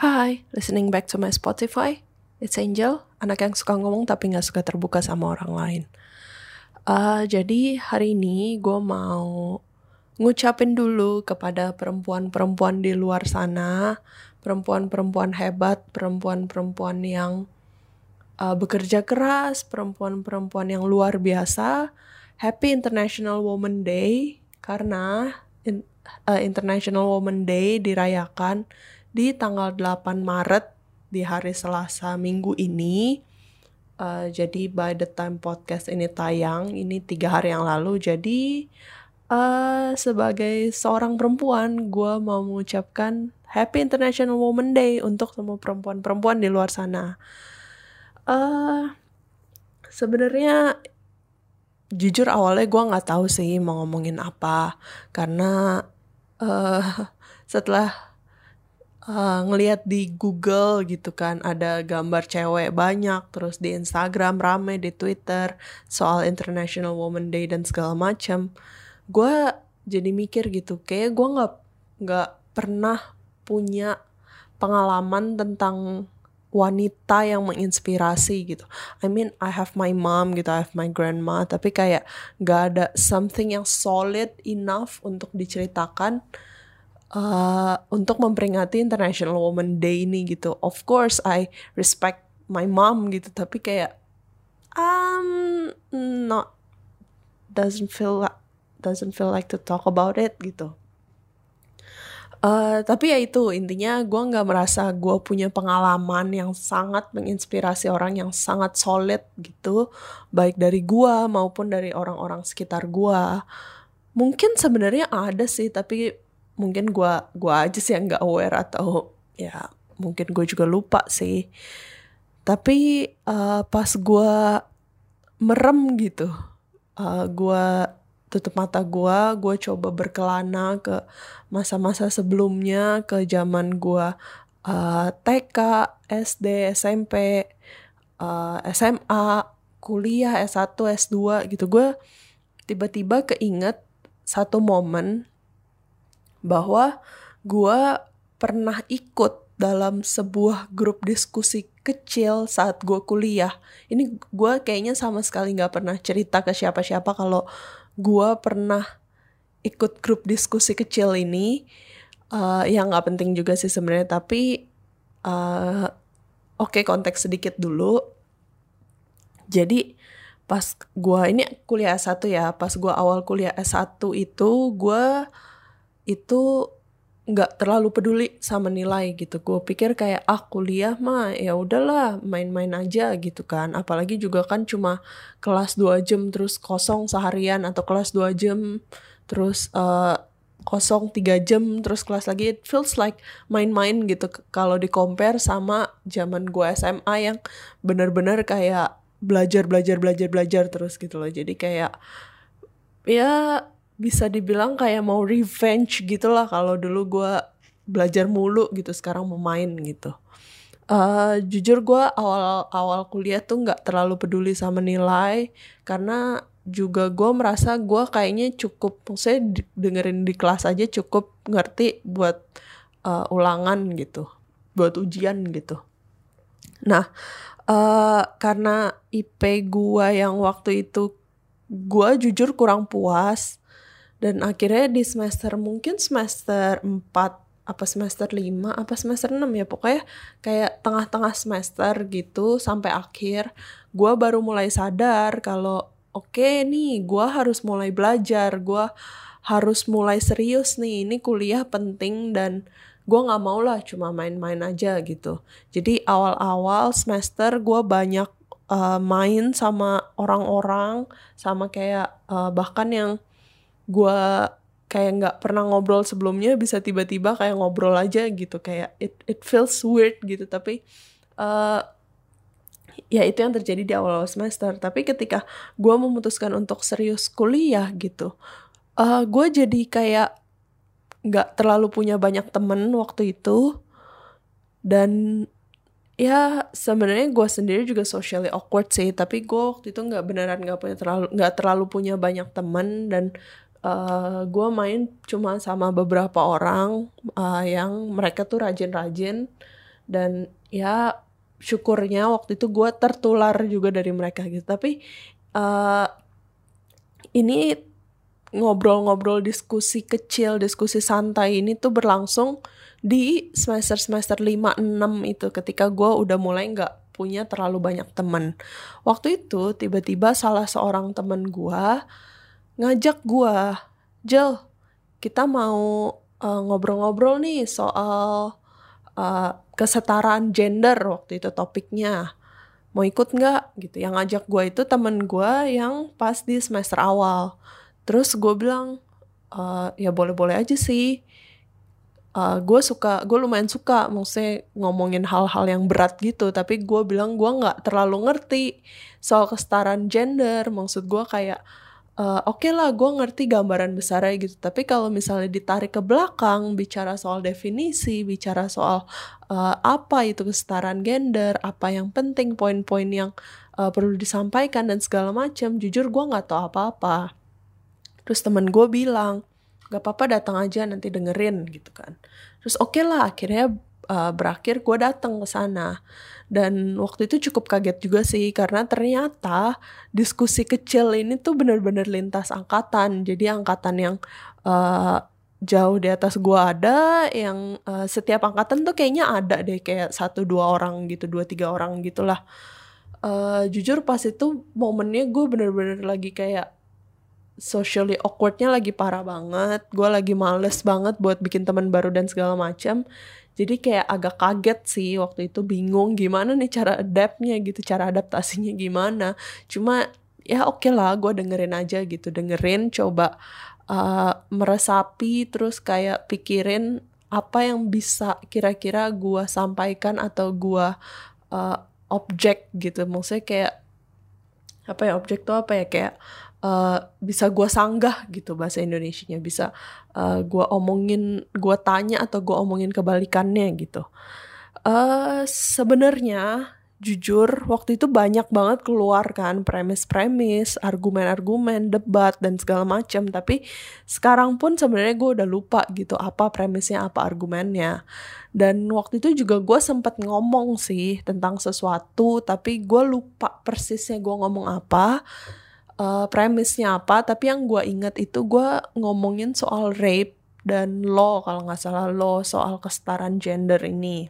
Hi, listening back to my Spotify. It's Angel, anak yang suka ngomong tapi nggak suka terbuka sama orang lain. Uh, jadi hari ini gue mau ngucapin dulu kepada perempuan-perempuan di luar sana, perempuan-perempuan hebat, perempuan-perempuan yang uh, bekerja keras, perempuan-perempuan yang luar biasa. Happy International Women Day karena in, uh, International Women Day dirayakan di tanggal 8 Maret di hari Selasa minggu ini. Uh, jadi by the time podcast ini tayang, ini tiga hari yang lalu. Jadi uh, sebagai seorang perempuan, gue mau mengucapkan Happy International Women Day untuk semua perempuan-perempuan di luar sana. Uh, Sebenarnya jujur awalnya gue nggak tahu sih mau ngomongin apa karena uh, setelah uh, ngelihat di Google gitu kan ada gambar cewek banyak terus di Instagram rame di Twitter soal International Women Day dan segala macam gue jadi mikir gitu kayak gue nggak nggak pernah punya pengalaman tentang wanita yang menginspirasi gitu. I mean I have my mom gitu, I have my grandma, tapi kayak gak ada something yang solid enough untuk diceritakan uh, untuk memperingati International Women Day ini gitu. Of course I respect my mom gitu, tapi kayak um not doesn't feel doesn't feel like to talk about it gitu. Uh, tapi ya itu intinya gue nggak merasa gue punya pengalaman yang sangat menginspirasi orang yang sangat solid gitu baik dari gue maupun dari orang-orang sekitar gue mungkin sebenarnya ada sih tapi mungkin gue gua aja sih yang nggak aware atau ya mungkin gue juga lupa sih. Tapi uh, pas gue merem gitu uh, gue tutup mata gue gue coba berkelana ke masa-masa sebelumnya ke zaman gue uh, TK SD SMP uh, SMA kuliah S1 S2 gitu. Gue tiba-tiba keinget satu momen bahwa gue pernah ikut dalam sebuah grup diskusi kecil saat gue kuliah. Ini gue kayaknya sama sekali gak pernah cerita ke siapa-siapa kalau gue pernah ikut grup diskusi kecil ini. Uh, yang gak penting juga sih sebenarnya, tapi uh, oke okay, konteks sedikit dulu. Jadi pas gue ini kuliah S1 ya, pas gue awal kuliah S1 itu gue itu nggak terlalu peduli sama nilai gitu. Gue pikir kayak ah kuliah mah ya udahlah main-main aja gitu kan. Apalagi juga kan cuma kelas 2 jam terus kosong seharian atau kelas 2 jam terus uh, kosong 3 jam terus kelas lagi it feels like main-main gitu kalau di compare sama zaman gue SMA yang bener-bener kayak belajar belajar belajar belajar terus gitu loh. Jadi kayak ya bisa dibilang kayak mau revenge gitu lah kalau dulu gue belajar mulu gitu sekarang mau main gitu. Uh, jujur gue awal awal kuliah tuh nggak terlalu peduli sama nilai karena juga gue merasa gue kayaknya cukup saya dengerin di kelas aja cukup ngerti buat uh, ulangan gitu buat ujian gitu. Nah uh, karena IP gue yang waktu itu gue jujur kurang puas dan akhirnya di semester mungkin semester 4 apa semester 5 apa semester 6 ya pokoknya kayak tengah-tengah semester gitu sampai akhir gue baru mulai sadar kalau oke okay nih gue harus mulai belajar gue harus mulai serius nih ini kuliah penting dan gue nggak mau lah cuma main-main aja gitu. Jadi awal-awal semester gue banyak uh, main sama orang-orang sama kayak uh, bahkan yang gue kayak nggak pernah ngobrol sebelumnya bisa tiba-tiba kayak ngobrol aja gitu. Kayak it it feels weird gitu. Tapi uh, ya itu yang terjadi di awal-awal semester. Tapi ketika gue memutuskan untuk serius kuliah gitu uh, gue jadi kayak nggak terlalu punya banyak temen waktu itu. Dan ya sebenarnya gue sendiri juga socially awkward sih. Tapi gue waktu itu nggak beneran nggak punya terlalu nggak terlalu punya banyak temen. Dan uh, eh, gue main cuma sama beberapa orang uh, yang mereka tuh rajin-rajin. Dan ya syukurnya waktu itu gue tertular juga dari mereka gitu. Tapi uh, ini ngobrol-ngobrol diskusi kecil diskusi santai ini tuh berlangsung di semester semester 5 6 itu ketika gue udah mulai nggak punya terlalu banyak temen waktu itu tiba-tiba salah seorang temen gue ngajak gue Jel kita mau uh, ngobrol-ngobrol nih soal uh, kesetaraan gender waktu itu topiknya. Mau ikut nggak? Gitu. Yang ngajak gue itu temen gue yang pas di semester awal. Terus gue bilang uh, ya boleh-boleh aja sih. Uh, gue suka gue lumayan suka maksudnya ngomongin hal-hal yang berat gitu. Tapi gue bilang gue nggak terlalu ngerti soal kesetaraan gender. Maksud gue kayak uh, oke okay lah gue ngerti gambaran besarnya gitu. Tapi kalau misalnya ditarik ke belakang bicara soal definisi bicara soal uh, apa itu kesetaraan gender apa yang penting poin-poin yang uh, perlu disampaikan dan segala macam jujur gue nggak tahu apa-apa. Terus temen gue bilang gak apa-apa datang aja nanti dengerin gitu kan. Terus oke okay lah akhirnya uh, berakhir gue datang ke sana. Dan waktu itu cukup kaget juga sih karena ternyata diskusi kecil ini tuh bener-bener lintas angkatan. Jadi angkatan yang uh, jauh di atas gua ada yang uh, setiap angkatan tuh kayaknya ada deh kayak satu dua orang gitu dua tiga orang gitulah. Uh, jujur pas itu momennya gue bener-bener lagi kayak socially awkwardnya lagi parah banget. Gue lagi males banget buat bikin teman baru dan segala macam jadi kayak agak kaget sih waktu itu bingung gimana nih cara adaptnya gitu cara adaptasinya gimana. Cuma ya oke okay lah gue dengerin aja gitu. Dengerin coba uh, meresapi terus kayak pikirin apa yang bisa kira-kira gue sampaikan atau gue uh, objek gitu. Maksudnya kayak apa ya objek tuh apa ya? Kayak uh, bisa gue sanggah gitu bahasa Indonesia-nya bisa uh, eh, gue omongin gue tanya atau gue omongin kebalikannya gitu uh, sebenarnya jujur waktu itu banyak banget keluar kan premis-premis, argumen-argumen, debat dan segala macam. Tapi sekarang pun sebenarnya gue udah lupa gitu apa premisnya, apa argumennya. Dan waktu itu juga gue sempet ngomong sih tentang sesuatu, tapi gue lupa persisnya gue ngomong apa uh, premisnya apa tapi yang gue inget itu gue ngomongin soal rape dan law kalau nggak salah law soal kesetaraan gender ini.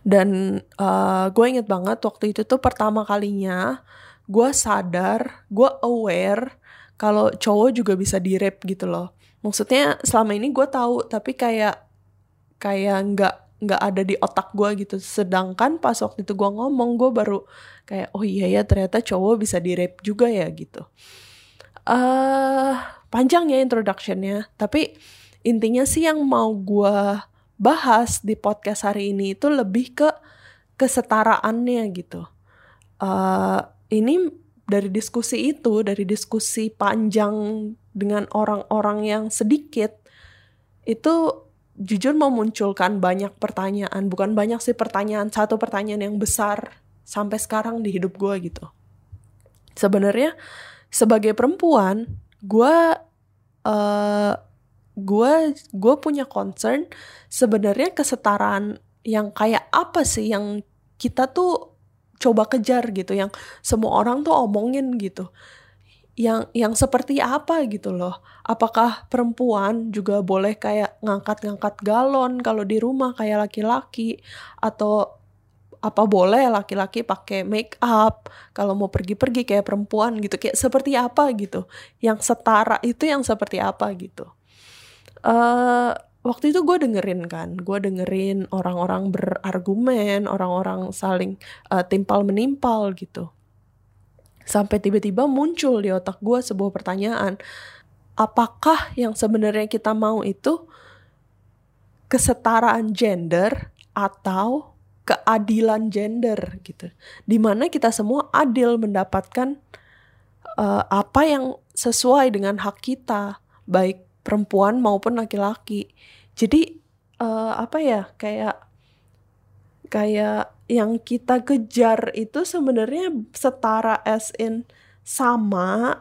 Dan uh, gue inget banget waktu itu tuh pertama kalinya gue sadar gue aware kalau cowok juga bisa di rape gitu loh. Maksudnya selama ini gue tahu tapi kayak kayak nggak nggak ada di otak gue gitu. Sedangkan pas waktu itu gue ngomong gue baru kayak oh iya ya ternyata cowok bisa di rape juga ya gitu. Uh, panjang ya introductionnya. Tapi intinya sih yang mau gue bahas di podcast hari ini itu lebih ke kesetaraannya gitu. Uh, ini dari diskusi itu dari diskusi panjang dengan orang-orang yang sedikit itu jujur memunculkan banyak pertanyaan bukan banyak sih pertanyaan satu pertanyaan yang besar sampai sekarang di hidup gue gitu. Sebenarnya sebagai perempuan gue uh, gue gue punya concern sebenarnya kesetaraan yang kayak apa sih yang kita tuh coba kejar gitu yang semua orang tuh omongin gitu yang yang seperti apa gitu loh. Apakah perempuan juga boleh kayak ngangkat-ngangkat galon kalau di rumah kayak laki-laki? Atau apa boleh laki-laki pakai make up kalau mau pergi-pergi kayak perempuan gitu? Kayak seperti apa gitu? Yang setara itu yang seperti apa gitu? Uh, waktu itu gue dengerin kan gue dengerin orang-orang berargumen orang-orang saling uh, timpal menimpal gitu Sampai tiba-tiba muncul di otak gue sebuah pertanyaan. Apakah yang sebenarnya kita mau itu kesetaraan gender atau keadilan gender gitu. Di mana kita semua adil mendapatkan uh, apa yang sesuai dengan hak kita, baik perempuan maupun laki-laki. Jadi uh, apa ya kayak kayak yang kita kejar itu sebenarnya setara as in sama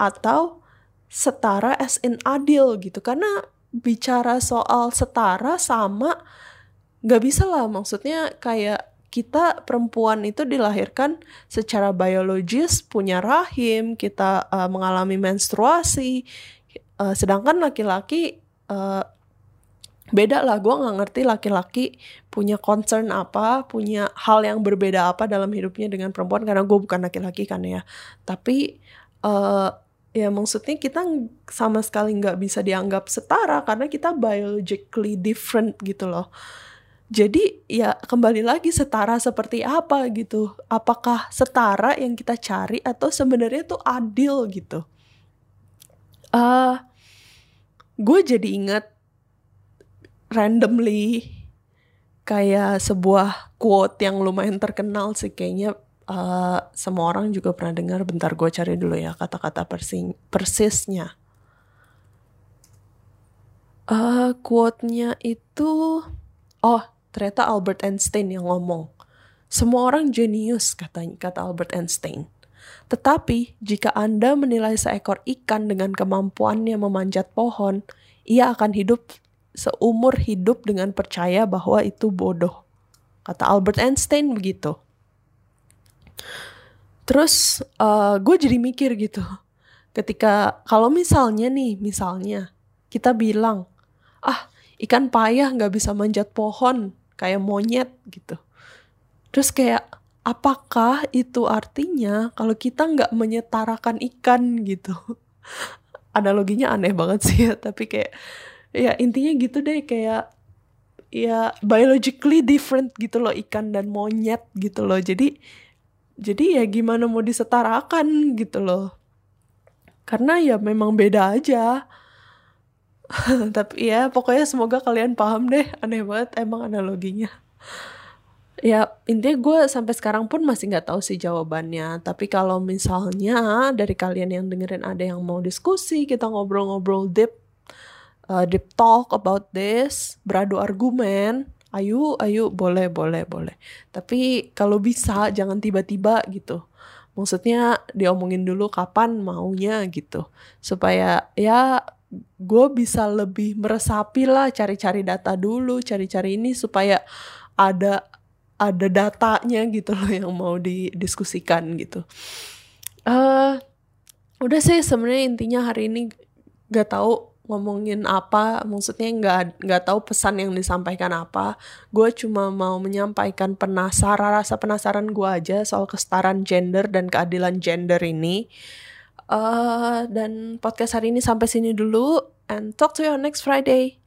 atau setara as in adil gitu. Karena bicara soal setara sama nggak bisa lah. Maksudnya kayak kita perempuan itu dilahirkan secara biologis punya rahim kita uh, mengalami menstruasi uh, sedangkan laki-laki uh, beda lah gue nggak ngerti laki-laki punya concern apa punya hal yang berbeda apa dalam hidupnya dengan perempuan karena gue bukan laki-laki kan ya. Tapi uh, ya maksudnya kita sama sekali nggak bisa dianggap setara karena kita biologically different gitu loh. Jadi ya kembali lagi setara seperti apa gitu. Apakah setara yang kita cari atau sebenarnya tuh adil gitu? Uh, gue jadi ingat randomly kayak sebuah quote yang lumayan terkenal sih kayaknya uh, semua orang juga pernah dengar. Bentar gue cari dulu ya kata-kata persisnya. Uh, quote-nya itu oh ternyata Albert Einstein yang ngomong semua orang jenius katanya kata Albert Einstein. Tetapi jika Anda menilai seekor ikan dengan kemampuannya memanjat pohon, ia akan hidup seumur hidup dengan percaya bahwa itu bodoh. Kata Albert Einstein begitu. Terus uh, gue jadi mikir gitu. Ketika kalau misalnya nih, misalnya kita bilang, ah ikan payah nggak bisa manjat pohon kayak monyet gitu. Terus kayak apakah itu artinya kalau kita nggak menyetarakan ikan gitu? Analoginya aneh banget sih ya, tapi kayak ya intinya gitu deh kayak ya biologically different gitu loh ikan dan monyet gitu loh. Jadi jadi ya gimana mau disetarakan gitu loh. Karena ya memang beda aja. Tapi ya pokoknya semoga kalian paham deh aneh banget emang analoginya. Ya intinya gue sampai sekarang pun masih nggak tahu sih jawabannya. Tapi kalau misalnya dari kalian yang dengerin ada yang mau diskusi kita ngobrol-ngobrol deep uh, deep talk about this, beradu argumen, ayo ayo boleh boleh boleh. Tapi kalau bisa jangan tiba-tiba gitu. Maksudnya diomongin dulu kapan maunya gitu. Supaya ya gue bisa lebih meresapi lah cari-cari data dulu, cari-cari ini supaya ada ada datanya gitu loh yang mau didiskusikan gitu. Uh, udah sih sebenarnya intinya hari ini gak tahu ngomongin apa maksudnya nggak nggak tahu pesan yang disampaikan apa. Gue cuma mau menyampaikan penasaran rasa penasaran gue aja soal kesetaraan gender dan keadilan gender ini. Uh, dan podcast hari ini sampai sini dulu and talk to you on next Friday